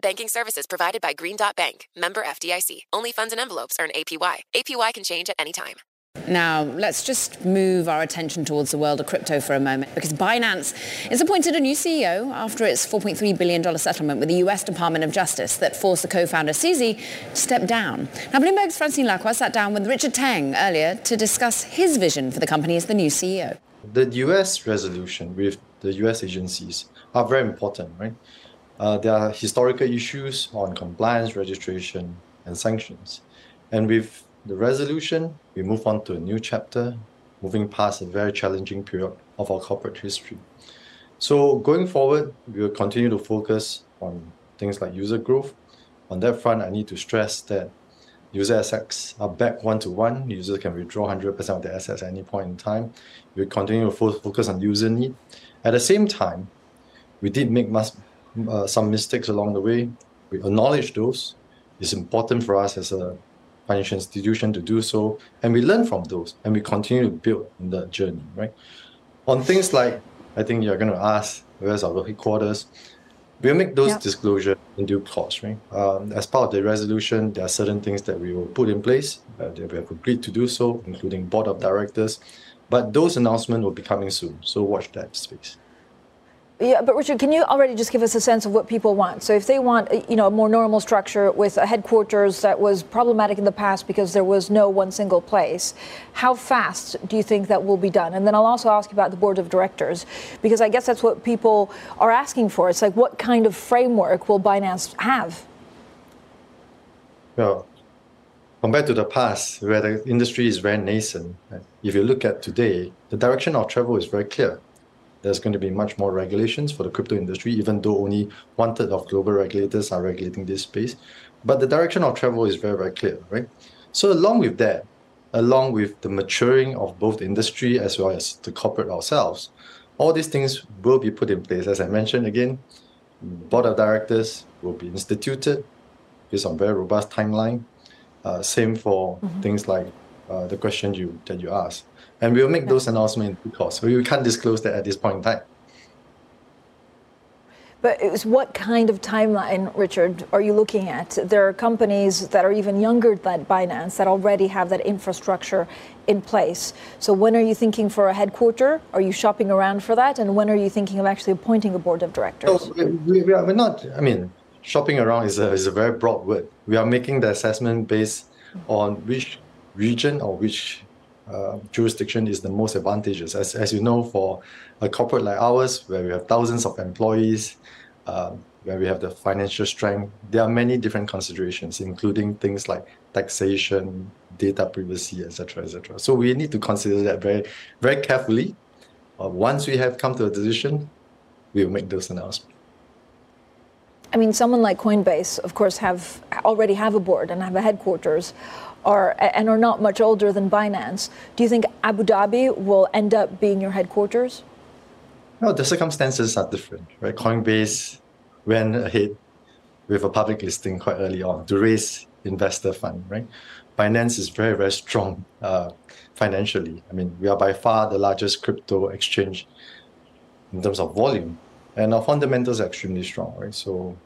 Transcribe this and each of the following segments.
Banking services provided by Green Dot Bank, member FDIC. Only funds and envelopes earn APY. APY can change at any time. Now, let's just move our attention towards the world of crypto for a moment because Binance has appointed a new CEO after its $4.3 billion settlement with the US Department of Justice that forced the co-founder CZ to step down. Now, Bloomberg's Francine Lacqua sat down with Richard Teng earlier to discuss his vision for the company as the new CEO. The US resolution with the US agencies are very important, right? Uh, there are historical issues on compliance, registration, and sanctions. And with the resolution, we move on to a new chapter, moving past a very challenging period of our corporate history. So going forward, we will continue to focus on things like user growth. On that front, I need to stress that user assets are back one to one. Users can withdraw 100% of their assets at any point in time. We continue to focus on user need. At the same time, we did make uh, some mistakes along the way. We acknowledge those. It's important for us as a financial institution to do so, and we learn from those, and we continue to build in the journey, right? On things like, I think you're going to ask, where's our headquarters? We'll make those yep. disclosure in due course, right? Um, as part of the resolution, there are certain things that we will put in place uh, that we have agreed to do so, including board of directors. But those announcements will be coming soon, so watch that space. Yeah, but Richard, can you already just give us a sense of what people want? So if they want, uh, you know, a more normal structure with a headquarters that was problematic in the past because there was no one single place, how fast do you think that will be done? And then I'll also ask you about the board of directors because I guess that's what people are asking for. It's like what kind of framework will Binance have? Well, compared to the past, where the industry is very nascent, if you look at today, the direction of travel is very clear there's going to be much more regulations for the crypto industry, even though only one third of global regulators are regulating this space. But the direction of travel is very, very clear, right? So, along with that, along with the maturing of both the industry as well as the corporate ourselves, all these things will be put in place. As I mentioned again, board of directors will be instituted based on very robust timeline. Uh, same for mm-hmm. things like uh, the question you that you asked and we'll make those announcements because we can't disclose that at this point in time. But it was what kind of timeline, Richard, are you looking at? There are companies that are even younger than Binance that already have that infrastructure in place. So when are you thinking for a headquarter? Are you shopping around for that? And when are you thinking of actually appointing a board of directors? So we, we are, we're not, I mean, shopping around is a, is a very broad word. We are making the assessment based on which region or which uh, jurisdiction is the most advantageous. As, as you know, for a corporate like ours, where we have thousands of employees, uh, where we have the financial strength, there are many different considerations, including things like taxation, data privacy, etc., etc. So we need to consider that very, very carefully. Uh, once we have come to a decision, we will make those announcements. I mean, someone like Coinbase, of course, have already have a board and have a headquarters are and are not much older than Binance. Do you think Abu Dhabi will end up being your headquarters? No, the circumstances are different, right? Coinbase went ahead with a public listing quite early on to raise investor fund, right? Binance is very, very strong uh, financially. I mean, we are by far the largest crypto exchange in terms of volume, and our fundamentals are extremely strong, right? So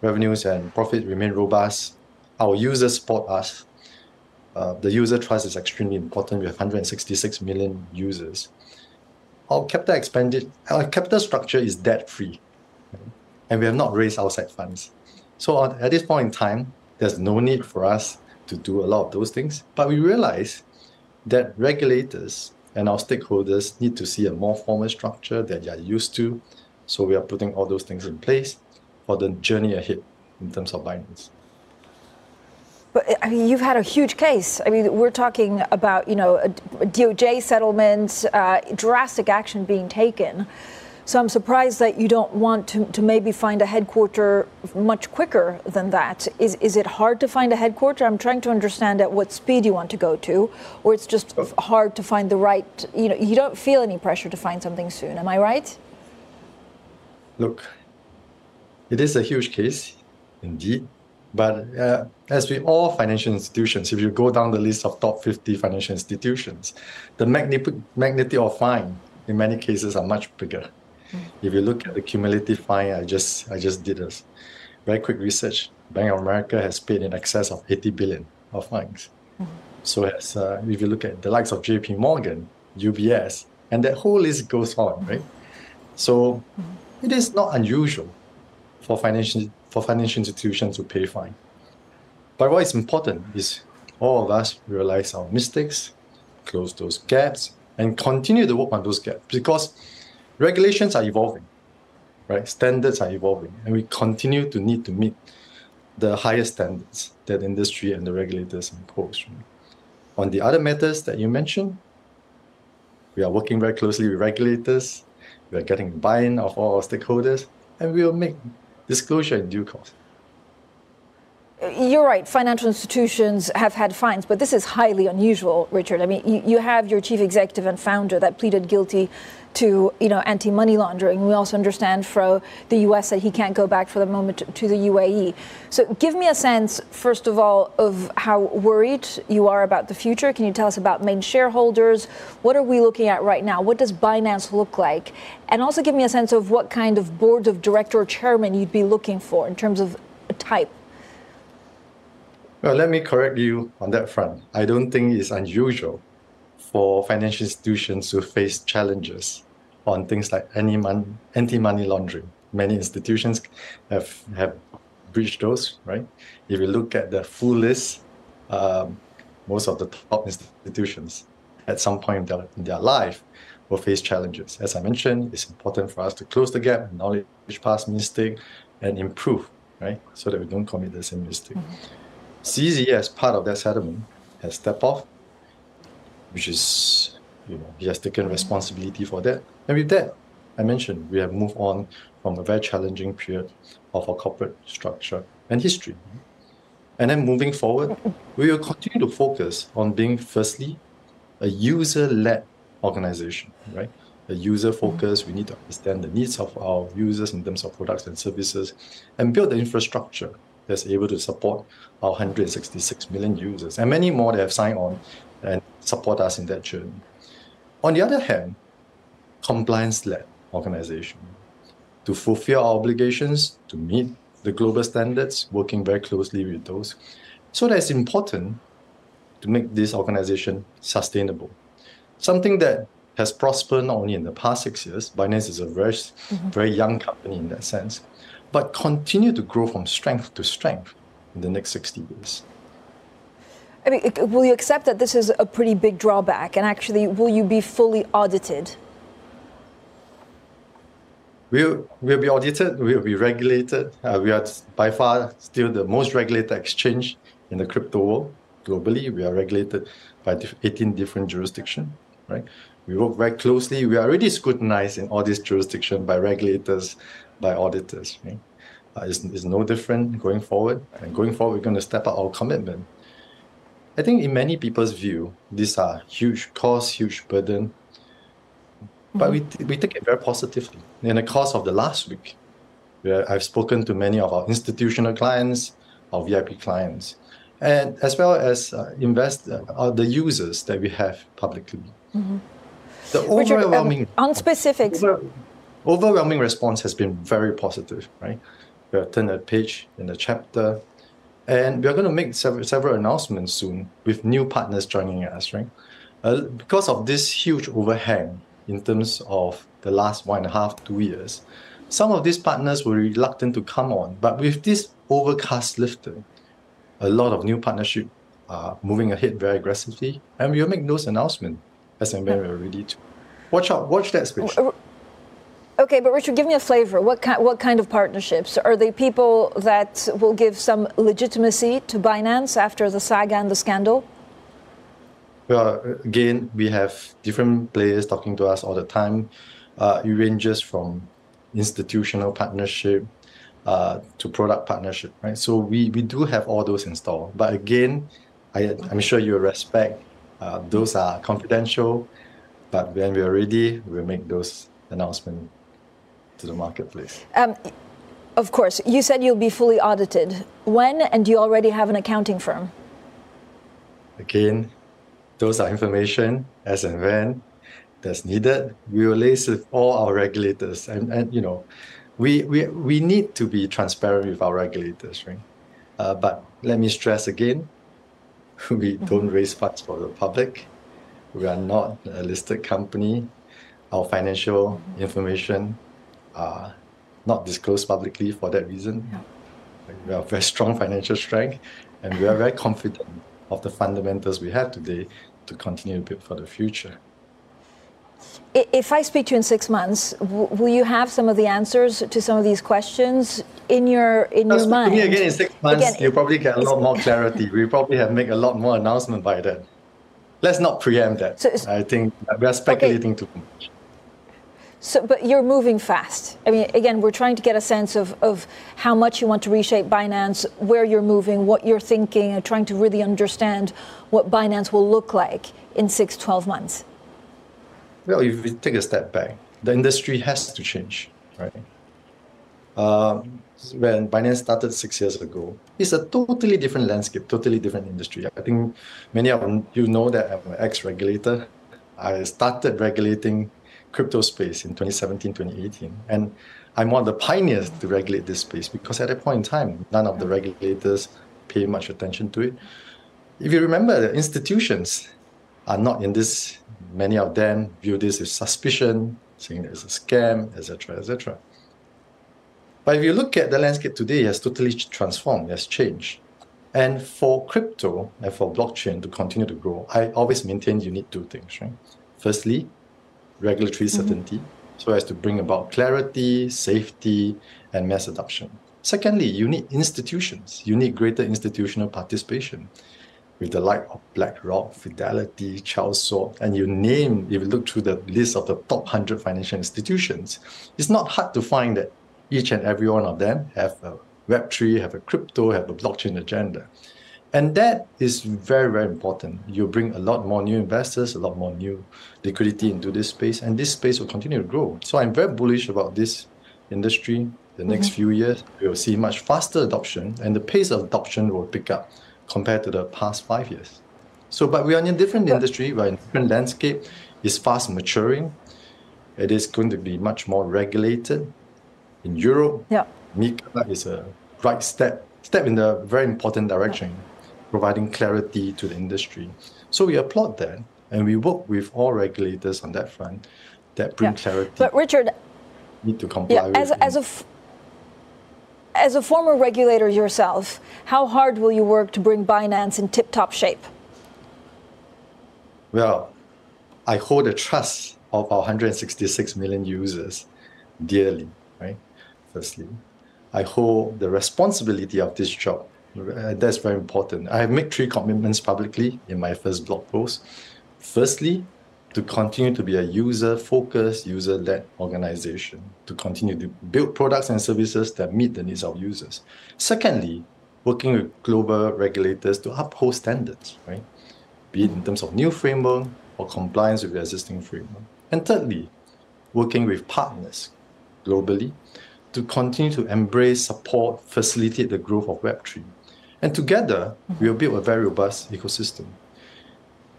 revenues and profit remain robust. Our users support us uh, the user trust is extremely important. We have 166 million users. Our capital expended, our capital structure is debt free, and we have not raised outside funds. So at this point in time, there's no need for us to do a lot of those things. But we realize that regulators and our stakeholders need to see a more formal structure that they are used to. So we are putting all those things in place for the journey ahead in terms of Binance. But I mean, you've had a huge case. I mean, we're talking about you know a, DOJ settlement, uh, drastic action being taken. So I'm surprised that you don't want to, to maybe find a headquarter much quicker than that. Is, is it hard to find a headquarter? I'm trying to understand at what speed you want to go to, or it's just hard to find the right, you know, you don't feel any pressure to find something soon. Am I right? Look, it is a huge case, indeed. But uh, as with all financial institutions, if you go down the list of top 50 financial institutions, the magnitude of fine in many cases are much bigger. If you look at the cumulative fine, I just I just did a very quick research. Bank of America has paid in excess of 80 billion of fines. Mm-hmm. So as uh, if you look at the likes of J.P. Morgan, UBS, and that whole list goes on, right? So mm-hmm. it is not unusual for financial for financial institutions to pay fine. But what is important is all of us realize our mistakes, close those gaps, and continue to work on those gaps because regulations are evolving, right? Standards are evolving, and we continue to need to meet the highest standards that industry and the regulators impose. On the other matters that you mentioned, we are working very closely with regulators. We are getting buy-in of all our stakeholders, and we will make disclosure in due course. Uh, you're right. Financial institutions have had fines, but this is highly unusual, Richard. I mean, you, you have your chief executive and founder that pleaded guilty to you know anti-money laundering. We also understand from the U.S. that he can't go back for the moment to the UAE. So give me a sense, first of all, of how worried you are about the future. Can you tell us about main shareholders? What are we looking at right now? What does Binance look like? And also give me a sense of what kind of board of director or chairman you'd be looking for in terms of type. Well, let me correct you on that front. I don't think it's unusual for financial institutions to face challenges on things like anti-money laundering. Many institutions have have breached those, right? If you look at the full list, um, most of the top institutions at some point in their, in their life will face challenges. As I mentioned, it's important for us to close the gap, acknowledge past mistake, and improve, right? So that we don't commit the same mistake. Mm-hmm. CZ, as part of that settlement, has stepped off which is, you know, he has taken responsibility for that. And with that, I mentioned we have moved on from a very challenging period of our corporate structure and history. And then moving forward, we will continue to focus on being, firstly, a user led organization, right? A user focus, we need to understand the needs of our users in terms of products and services and build the infrastructure that's able to support our 166 million users and many more that have signed on and support us in that journey. On the other hand, compliance-led organization to fulfill our obligations, to meet the global standards, working very closely with those. So that's important to make this organization sustainable. Something that has prospered not only in the past six years, Binance is a very, mm-hmm. very young company in that sense, but continue to grow from strength to strength in the next 60 years. I mean, will you accept that this is a pretty big drawback? And actually, will you be fully audited? We'll, we'll be audited, we'll be regulated. Uh, we are by far still the most regulated exchange in the crypto world globally. We are regulated by 18 different jurisdictions, right? We work very closely. We are already scrutinized in all these jurisdictions by regulators, by auditors. Right? Uh, it's, it's no different going forward. And going forward, we're going to step up our commitment I think in many people's view, these are huge costs, huge burden. But mm-hmm. we, we take it very positively. In the course of the last week, I've spoken to many of our institutional clients, our VIP clients, and as well as uh, invest uh, the users that we have publicly. Mm-hmm. The overwhelming Richard, um, on specifics. Over, overwhelming response has been very positive, right? We have turned a page in the chapter and we're going to make several, several announcements soon with new partners joining us, right? Uh, because of this huge overhang in terms of the last one and a half, two years, some of these partners were reluctant to come on. But with this overcast lifted, a lot of new partnerships are moving ahead very aggressively, and we'll make those announcements as and when we're ready to. Watch out, watch that space. Okay, but Richard, give me a flavor. What kind, what kind of partnerships? Are they people that will give some legitimacy to Binance after the saga and the scandal? Well, again, we have different players talking to us all the time. Uh, it ranges from institutional partnership uh, to product partnership, right? So we, we do have all those installed. But again, I, I'm sure you respect uh, those are confidential. But when we're ready, we'll make those announcements to the marketplace. Um, of course, you said you'll be fully audited. When, and do you already have an accounting firm? Again, those are information as and when that's needed. We will liaise with all our regulators, and, and you know, we, we we need to be transparent with our regulators, right? Uh, but let me stress again, we mm-hmm. don't raise funds for the public. We are not a listed company. Our financial mm-hmm. information are not disclosed publicly for that reason. Yeah. We have very strong financial strength, and we are very confident of the fundamentals we have today to continue to build for the future. If I speak to you in six months, will you have some of the answers to some of these questions in your in your mind? Me again in six months, again, you'll probably get a lot more clarity. we probably have make a lot more announcement by then. Let's not preempt that. So, I think we are speculating okay. too much. So, but you're moving fast. I mean, again, we're trying to get a sense of, of how much you want to reshape Binance, where you're moving, what you're thinking, and trying to really understand what Binance will look like in six, 12 months. Well, if we take a step back, the industry has to change, right? Um, when Binance started six years ago, it's a totally different landscape, totally different industry. I think many of you know that I'm an ex-regulator. I started regulating crypto space in 2017, 2018. And I'm one of the pioneers to regulate this space because at that point in time, none of the regulators pay much attention to it. If you remember, the institutions are not in this. Many of them view this as suspicion, saying it's a scam, etc., etc. But if you look at the landscape today, it has totally transformed, it has changed. And for crypto and for blockchain to continue to grow, I always maintain you need two things, right? Firstly, regulatory mm-hmm. certainty mm-hmm. so as to bring about clarity, safety, and mass adoption. Secondly, you need institutions. You need greater institutional participation with the like of BlackRock, Fidelity, Charles Schwab, and you name, if you look through the list of the top 100 financial institutions, it's not hard to find that each and every one of them have a Web3, have a crypto, have a blockchain agenda. And that is very, very important. You bring a lot more new investors, a lot more new liquidity into this space, and this space will continue to grow. So I'm very bullish about this industry. The next mm-hmm. few years, we will see much faster adoption, and the pace of adoption will pick up compared to the past five years. So, but we are in a different industry, we're in a different landscape. It's fast maturing. It is going to be much more regulated. In Europe, yeah. MiCA is a right step, step in the very important direction. Yeah providing clarity to the industry. So we applaud that, and we work with all regulators on that front that bring yeah. clarity. But Richard, need to comply yeah, as, as a f- as a former regulator yourself, how hard will you work to bring Binance in tip-top shape? Well, I hold the trust of our 166 million users dearly, right? Firstly, I hold the responsibility of this job uh, that's very important. I have made three commitments publicly in my first blog post. Firstly, to continue to be a user focused, user led organization, to continue to build products and services that meet the needs of users. Secondly, working with global regulators to uphold standards, right? Be it in terms of new framework or compliance with the existing framework. And thirdly, working with partners globally to continue to embrace, support, facilitate the growth of Web3 and together, we will build a very robust ecosystem.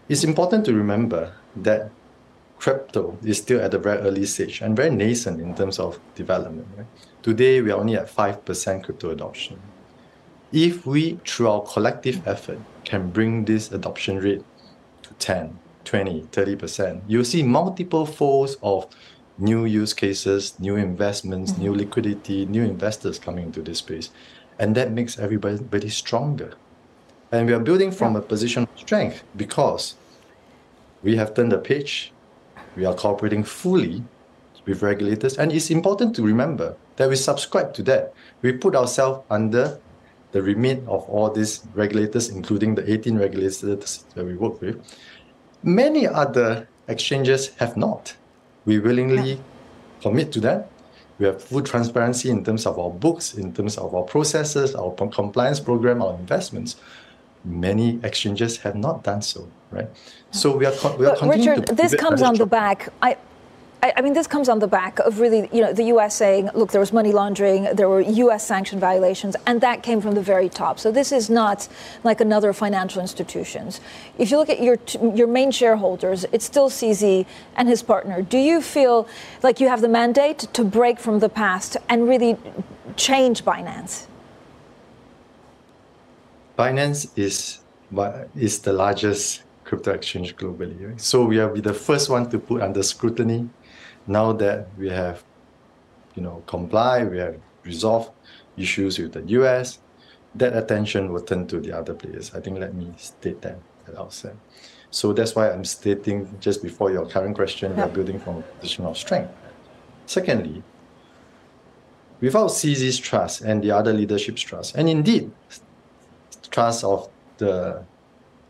It's important to remember that crypto is still at a very early stage and very nascent in terms of development. Right? Today, we are only at 5% crypto adoption. If we, through our collective effort, can bring this adoption rate to 10, 20, 30%, you'll see multiple folds of new use cases, new investments, mm-hmm. new liquidity, new investors coming into this space and that makes everybody stronger. And we are building from a position of strength because we have turned the page. We are cooperating fully with regulators. And it's important to remember that we subscribe to that. We put ourselves under the remit of all these regulators, including the 18 regulators that we work with. Many other exchanges have not. We willingly yeah. commit to that. We have full transparency in terms of our books, in terms of our processes, our compliance program, our investments. Many exchanges have not done so, right? So we are, we are continuing Richard, this comes on the back. I, I, I, mean, this comes on the back of really, you know, the U.S. saying, look, there was money laundering, there were U.S. sanction violations, and that came from the very top. So this is not like another financial institutions. If you look at your your main shareholders, it's still CZ and his partner. Do you feel like you have the mandate to break from the past and really change Binance? Binance is is the largest crypto exchange globally. Right? So we be the first one to put under scrutiny now that we have, you know, comply, we have resolved issues with the US, that attention will turn to the other players. I think let me state that at outset. So that's why I'm stating just before your current question, we are building from a position of strength. Secondly, without CZ's trust and the other leadership's trust, and indeed trust of the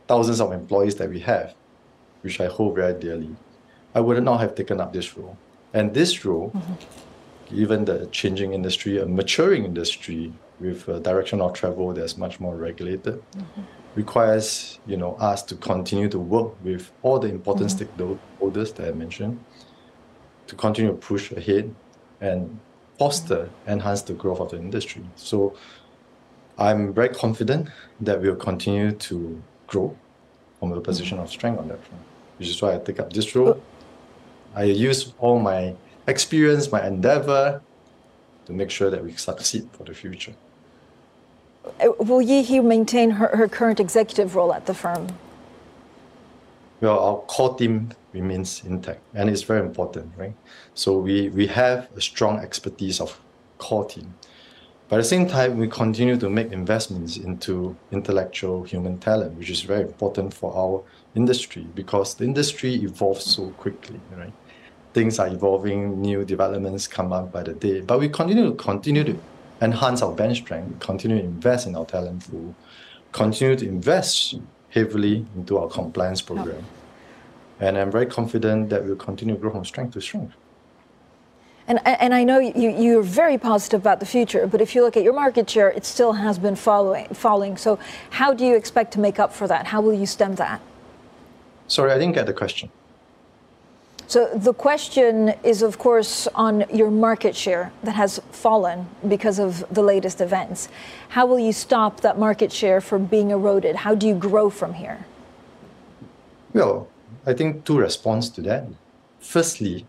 thousands of employees that we have, which I hold very dearly, I would not have taken up this role. And this role, mm-hmm. given the changing industry, a maturing industry with a direction of travel that's much more regulated, mm-hmm. requires you know us to continue to work with all the important mm-hmm. stakeholders that I mentioned to continue to push ahead and foster, enhance the growth of the industry. So I'm very confident that we'll continue to grow from a position of strength on that front, which is why I take up this role. I use all my experience, my endeavor to make sure that we succeed for the future. Uh, will Yi He maintain her, her current executive role at the firm? Well, our core team remains intact, and it's very important, right? So we, we have a strong expertise of core team. But at the same time, we continue to make investments into intellectual human talent, which is very important for our industry because the industry evolves so quickly, right? Things are evolving, new developments come up by the day. But we continue to continue to enhance our bench strength, continue to invest in our talent pool, continue to invest heavily into our compliance oh. program. And I'm very confident that we'll continue to grow from strength to strength. And, and I know you, you're very positive about the future, but if you look at your market share, it still has been following, falling. So, how do you expect to make up for that? How will you stem that? Sorry, I didn't get the question. So the question is, of course, on your market share that has fallen because of the latest events. How will you stop that market share from being eroded? How do you grow from here? Well, I think two responses to that. Firstly,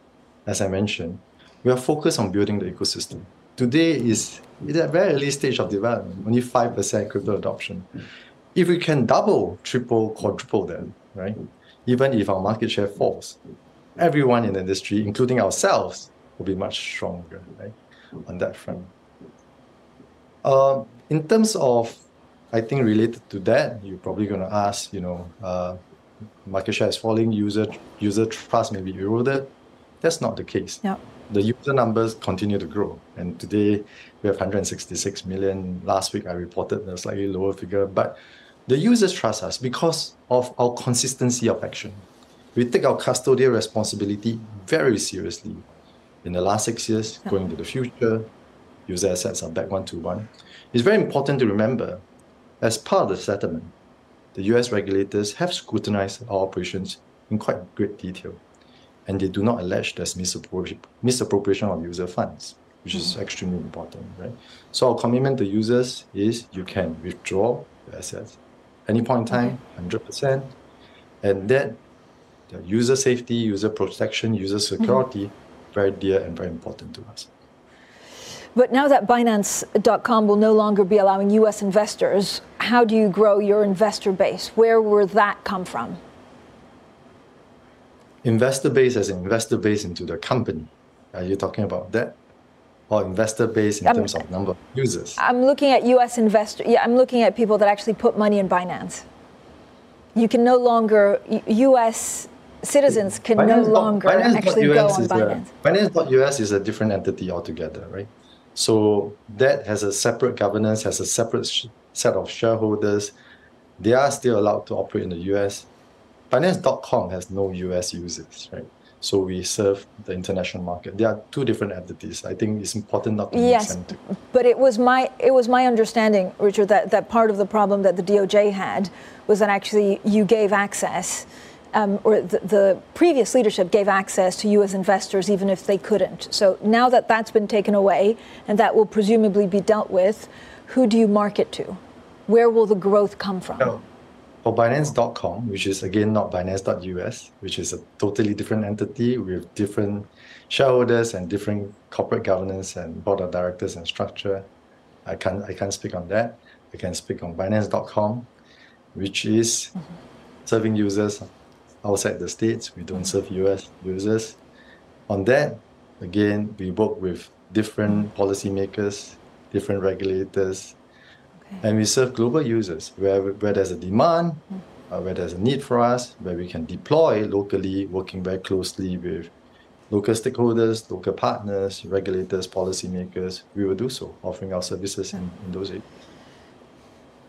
as I mentioned, we are focused on building the ecosystem. Today is at a very early stage of development, only 5% crypto adoption. If we can double, triple, quadruple that, right? Even if our market share falls, everyone in the industry, including ourselves, will be much stronger right, on that front. Uh, in terms of, I think related to that, you're probably going to ask, you know, uh, market share is falling, user user trust may be eroded. That's not the case. Yep. The user numbers continue to grow, and today we have 166 million. Last week I reported a slightly lower figure, but the users trust us because of our consistency of action we take our custodial responsibility very seriously. In the last six years, yeah. going into the future, user assets are back one to one. It's very important to remember, as part of the settlement, the US regulators have scrutinized our operations in quite great detail, and they do not allege there's misappropriation of user funds, which is mm. extremely important, right? So our commitment to users is you can withdraw your assets any point in time, 100%, and that user safety, user protection, user security, mm-hmm. very dear and very important to us. But now that Binance.com will no longer be allowing US investors, how do you grow your investor base? Where will that come from? Investor base as an investor base into the company. Are you talking about that? or investor base in terms of number of users. I'm looking at U.S. investor. Yeah, I'm looking at people that actually put money in Binance. You can no longer U.S. citizens can Binance no longer Binance actually go on Binance. A, Binance.us is a different entity altogether, right? So that has a separate governance, has a separate sh- set of shareholders. They are still allowed to operate in the US. Binance.com has no US users, right? So we serve the international market. There are two different entities. I think it's important not to yes, mix them but it was my it was my understanding, Richard, that, that part of the problem that the DOJ had was that actually you gave access, um, or the, the previous leadership gave access to as investors even if they couldn't. So now that that's been taken away and that will presumably be dealt with, who do you market to? Where will the growth come from? No for Binance.com, which is again not Binance.us, which is a totally different entity with different shareholders and different corporate governance and board of directors and structure. I can't I can't speak on that. I can speak on Binance.com, which is mm-hmm. serving users outside the states. We don't serve US users. On that, again, we work with different policymakers, different regulators, and we serve global users where, where there's a demand, uh, where there's a need for us, where we can deploy locally, working very closely with local stakeholders, local partners, regulators, policymakers. We will do so, offering our services in, in those areas.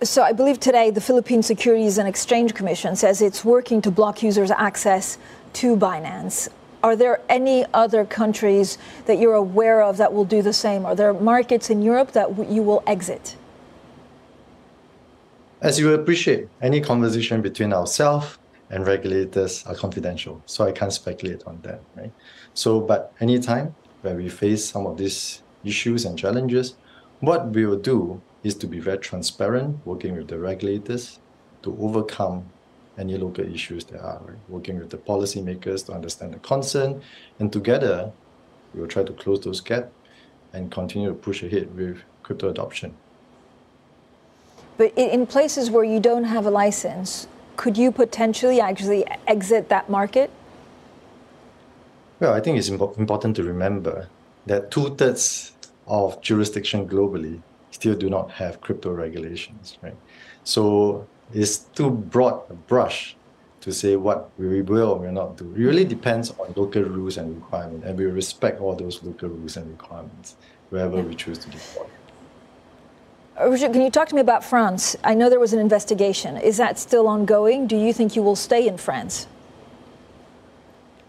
So I believe today the Philippine Securities and Exchange Commission says it's working to block users' access to Binance. Are there any other countries that you're aware of that will do the same? Are there markets in Europe that you will exit? As you appreciate, any conversation between ourselves and regulators are confidential, so I can't speculate on that, right? So, but anytime where we face some of these issues and challenges, what we will do is to be very transparent, working with the regulators to overcome any local issues there are, right? working with the policymakers to understand the concern, and together we will try to close those gaps and continue to push ahead with crypto adoption. But in places where you don't have a license, could you potentially actually exit that market? Well, I think it's impo- important to remember that two thirds of jurisdiction globally still do not have crypto regulations, right? So it's too broad a brush to say what we will or will not do. It really depends on local rules and requirements, and we respect all those local rules and requirements wherever we choose to deploy. Uh, Richard, can you talk to me about France? I know there was an investigation. Is that still ongoing? Do you think you will stay in France?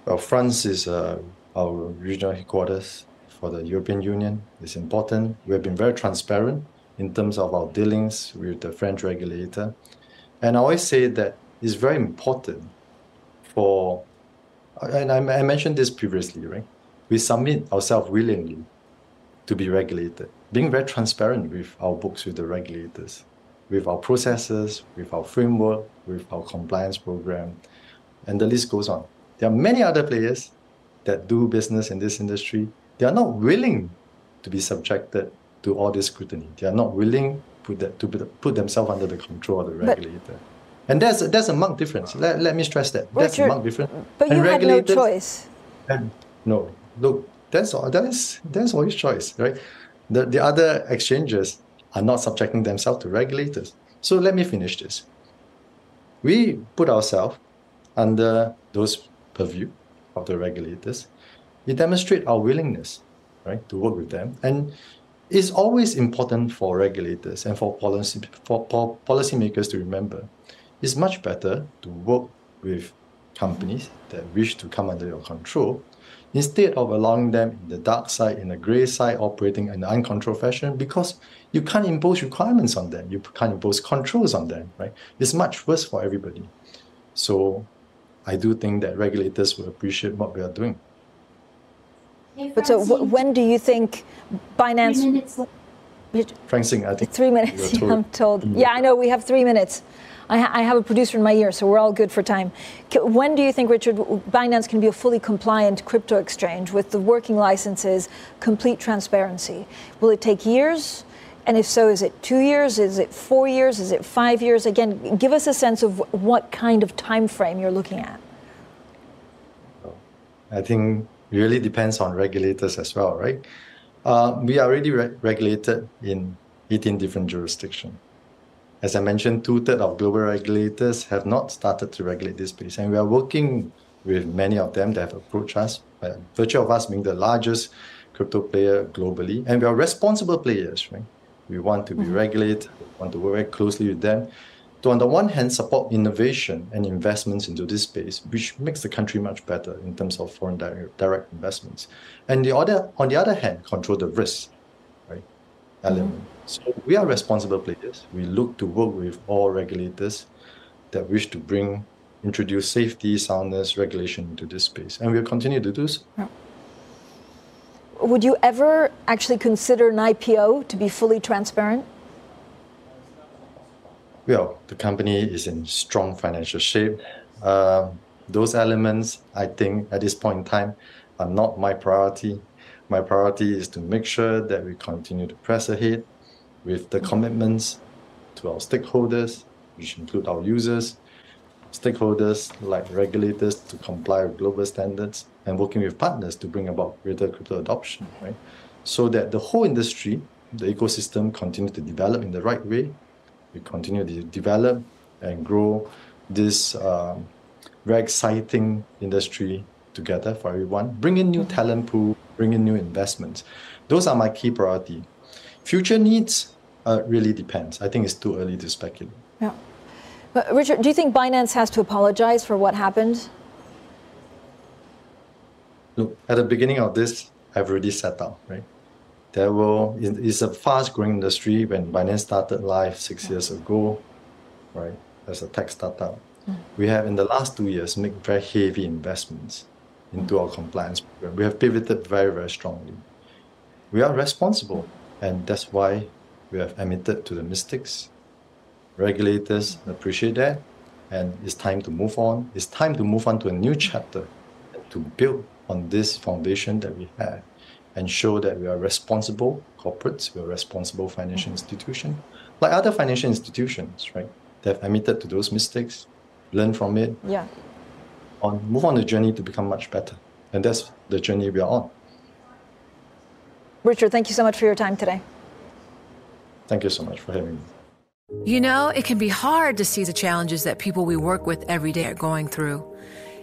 Well, France is uh, our regional headquarters for the European Union. is important. We have been very transparent in terms of our dealings with the French regulator. And I always say that it's very important for, and I, I mentioned this previously, right? We submit ourselves willingly to be regulated being very transparent with our books with the regulators, with our processes, with our framework, with our compliance program, and the list goes on. There are many other players that do business in this industry. They are not willing to be subjected to all this scrutiny. They are not willing put that, to put themselves under the control of the regulator. But, and that's, that's a marked difference. Let, let me stress that. That's a marked difference. But and you had no choice. And, no, look, that's, all, that is, that's always choice, right? The, the other exchanges are not subjecting themselves to regulators. So let me finish this. We put ourselves under those purview of the regulators. We demonstrate our willingness, right, to work with them. And it's always important for regulators and for policy for, for policymakers to remember. It's much better to work with companies that wish to come under your control instead of allowing them in the dark side, in the gray side, operating in an uncontrolled fashion, because you can't impose requirements on them, you can't impose controls on them, right? It's much worse for everybody. So I do think that regulators will appreciate what we are doing. But so, w- when do you think Binance? Francine, I think three minutes. I'm told. Yeah, I know. We have three minutes. I, ha- I, have a producer in my ear, so we're all good for time. When do you think, Richard, Binance can be a fully compliant crypto exchange with the working licenses, complete transparency? Will it take years? And if so, is it two years? Is it four years? Is it five years? Again, give us a sense of what kind of time frame you're looking at. I think it really depends on regulators as well, right? Uh, we are already re- regulated in 18 different jurisdictions. As I mentioned, two thirds of global regulators have not started to regulate this space, and we are working with many of them that have approached us, by virtue of us being the largest crypto player globally, and we are responsible players, right? We want to be mm-hmm. regulated, we want to work very closely with them to, on the one hand, support innovation and investments into this space, which makes the country much better in terms of foreign direct, direct investments, and the other, on the other hand, control the risk, right? Element. Mm-hmm. So we are responsible players. We look to work with all regulators that wish to bring, introduce safety, soundness, regulation into this space, and we'll continue to do so. Yeah. Would you ever actually consider an IPO to be fully transparent? Well, the company is in strong financial shape. Uh, those elements, I think, at this point in time, are not my priority. My priority is to make sure that we continue to press ahead with the commitments to our stakeholders, which include our users, stakeholders like regulators to comply with global standards, and working with partners to bring about greater crypto adoption, right? So that the whole industry, the ecosystem, continue to develop in the right way we continue to develop and grow this um, very exciting industry together for everyone. Bring in new talent pool, bring in new investments. Those are my key priority. Future needs uh, really depends. I think it's too early to speculate. Yeah. But Richard, do you think Binance has to apologize for what happened? Look, at the beginning of this, I've already set out, right? There will it's a fast growing industry when Binance started life six years ago, right? As a tech startup. Mm. We have in the last two years made very heavy investments into our compliance program. We have pivoted very, very strongly. We are responsible, and that's why we have admitted to the mistakes. Regulators appreciate that, and it's time to move on. It's time to move on to a new chapter to build on this foundation that we have and show that we are responsible corporates, we are responsible financial mm-hmm. institution, like other financial institutions, right? They have admitted to those mistakes, learn from it, yeah, on move on the journey to become much better, and that's the journey we are on. Richard, thank you so much for your time today. Thank you so much for having me. You know, it can be hard to see the challenges that people we work with every day are going through.